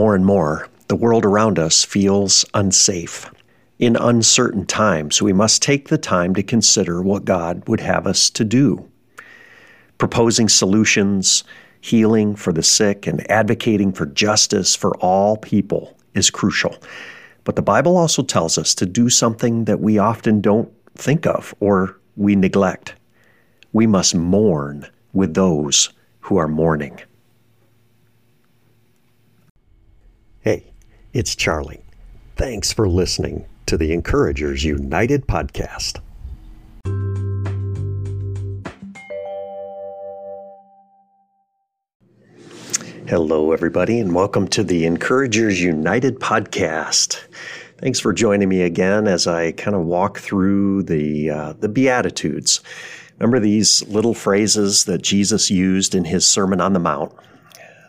more and more, the world around us feels unsafe. In uncertain times, we must take the time to consider what God would have us to do. Proposing solutions, healing for the sick, and advocating for justice for all people is crucial. But the Bible also tells us to do something that we often don't think of or we neglect. We must mourn with those who are mourning. Hey, it's Charlie. Thanks for listening to the Encouragers United podcast. Hello, everybody, and welcome to the Encouragers United podcast. Thanks for joining me again as I kind of walk through the uh, the Beatitudes. Remember these little phrases that Jesus used in his Sermon on the Mount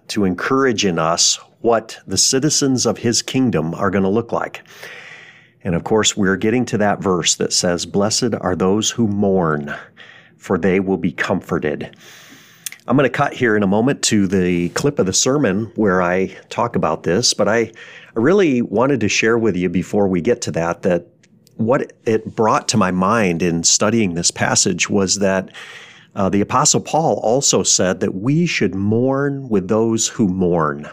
to encourage in us what the citizens of his kingdom are going to look like. And of course, we're getting to that verse that says, Blessed are those who mourn, for they will be comforted. I'm going to cut here in a moment to the clip of the sermon where I talk about this, but I, I really wanted to share with you before we get to that that what it brought to my mind in studying this passage was that uh, the Apostle Paul also said that we should mourn with those who mourn.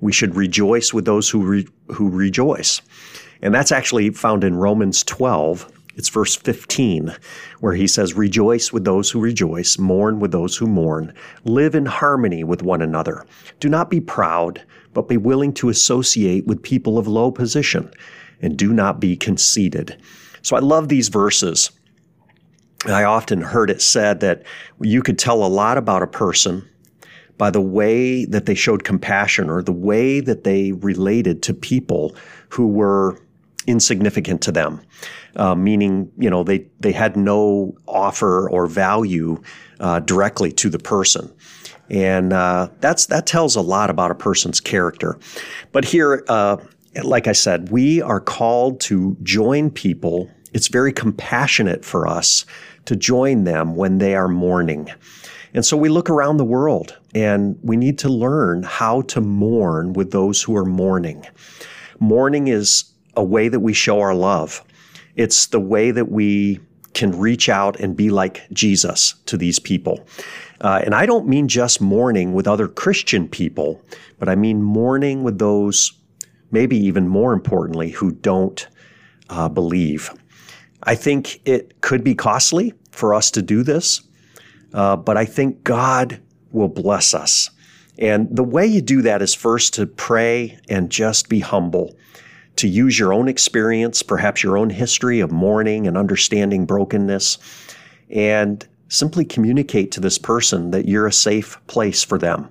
We should rejoice with those who, re- who rejoice. And that's actually found in Romans 12. It's verse 15, where he says, Rejoice with those who rejoice, mourn with those who mourn, live in harmony with one another. Do not be proud, but be willing to associate with people of low position, and do not be conceited. So I love these verses. I often heard it said that you could tell a lot about a person by the way that they showed compassion or the way that they related to people who were insignificant to them, uh, meaning you know they they had no offer or value uh, directly to the person, and uh, that's that tells a lot about a person's character. But here, uh, like I said, we are called to join people. It's very compassionate for us to join them when they are mourning. And so we look around the world and we need to learn how to mourn with those who are mourning. Mourning is a way that we show our love. It's the way that we can reach out and be like Jesus to these people. Uh, and I don't mean just mourning with other Christian people, but I mean mourning with those, maybe even more importantly, who don't uh, believe. I think it could be costly for us to do this. Uh, but I think God will bless us. And the way you do that is first to pray and just be humble, to use your own experience, perhaps your own history of mourning and understanding brokenness, and simply communicate to this person that you're a safe place for them,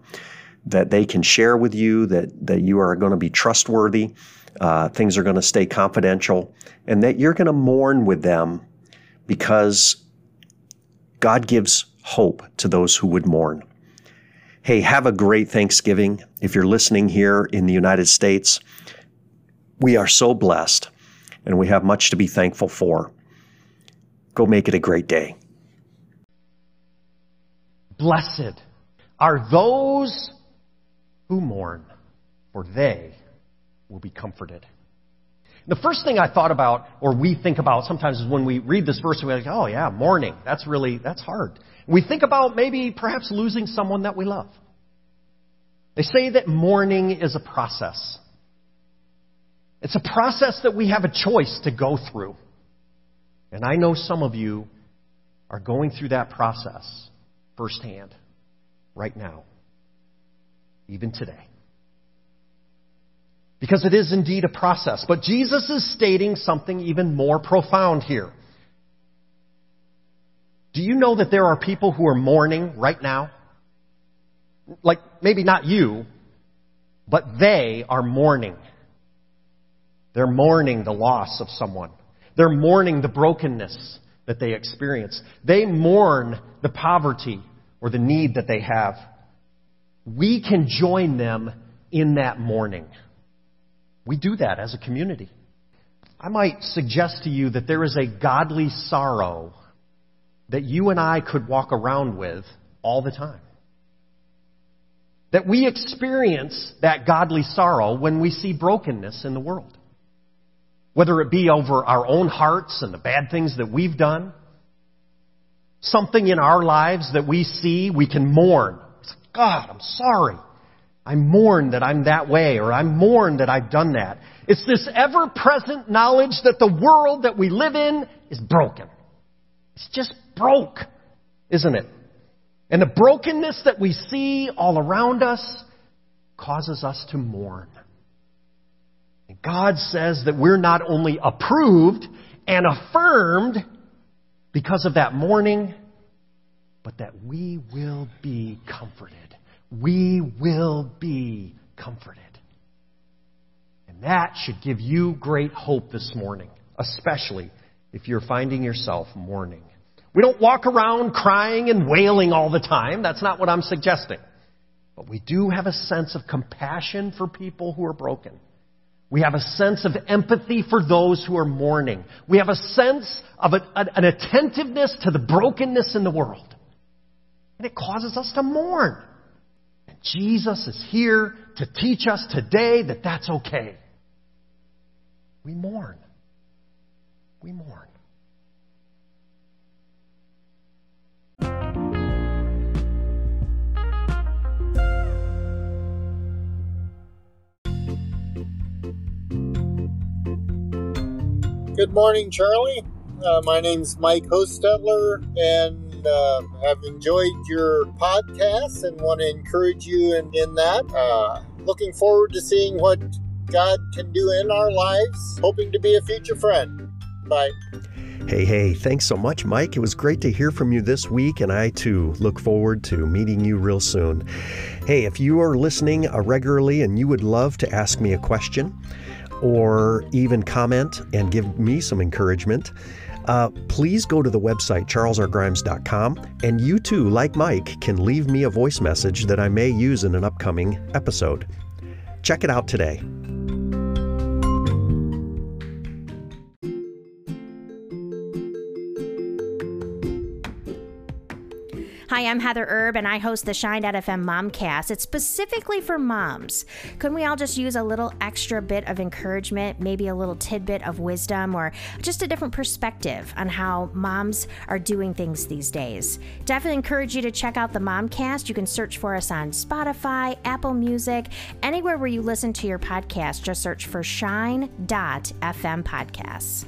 that they can share with you, that, that you are going to be trustworthy, uh, things are going to stay confidential, and that you're going to mourn with them because God gives hope to those who would mourn. Hey, have a great Thanksgiving. If you're listening here in the United States, we are so blessed and we have much to be thankful for. Go make it a great day. Blessed are those who mourn, for they will be comforted. The first thing I thought about, or we think about sometimes is when we read this verse, we're like, oh yeah, mourning. That's really, that's hard. We think about maybe perhaps losing someone that we love. They say that mourning is a process. It's a process that we have a choice to go through. And I know some of you are going through that process firsthand right now, even today. Because it is indeed a process. But Jesus is stating something even more profound here. Do you know that there are people who are mourning right now? Like, maybe not you, but they are mourning. They're mourning the loss of someone. They're mourning the brokenness that they experience. They mourn the poverty or the need that they have. We can join them in that mourning. We do that as a community. I might suggest to you that there is a godly sorrow that you and I could walk around with all the time. that we experience that godly sorrow when we see brokenness in the world. Whether it be over our own hearts and the bad things that we've done, something in our lives that we see, we can mourn. God, I'm sorry. I mourn that I'm that way, or I mourn that I've done that. It's this ever present knowledge that the world that we live in is broken. It's just broke, isn't it? And the brokenness that we see all around us causes us to mourn. And God says that we're not only approved and affirmed because of that mourning, but that we will be comforted we will be comforted. And that should give you great hope this morning, especially if you're finding yourself mourning. We don't walk around crying and wailing all the time. That's not what I'm suggesting. But we do have a sense of compassion for people who are broken. We have a sense of empathy for those who are mourning. We have a sense of a, an attentiveness to the brokenness in the world. And it causes us to mourn. Jesus is here to teach us today that that's okay. We mourn. We mourn. Good morning, Charlie. Uh, my name's Mike Hostetler, and and uh, have enjoyed your podcast and want to encourage you in, in that. Uh, looking forward to seeing what God can do in our lives. Hoping to be a future friend. Bye. Hey, hey, thanks so much, Mike. It was great to hear from you this week, and I too look forward to meeting you real soon. Hey, if you are listening uh, regularly and you would love to ask me a question or even comment and give me some encouragement, uh, please go to the website, charlesrgrimes.com, and you too, like Mike, can leave me a voice message that I may use in an upcoming episode. Check it out today. Hi, I'm Heather Erb, and I host the Shine.fm Momcast. It's specifically for moms. Couldn't we all just use a little extra bit of encouragement, maybe a little tidbit of wisdom, or just a different perspective on how moms are doing things these days? Definitely encourage you to check out the Momcast. You can search for us on Spotify, Apple Music, anywhere where you listen to your podcast. Just search for Shine.fm Podcasts.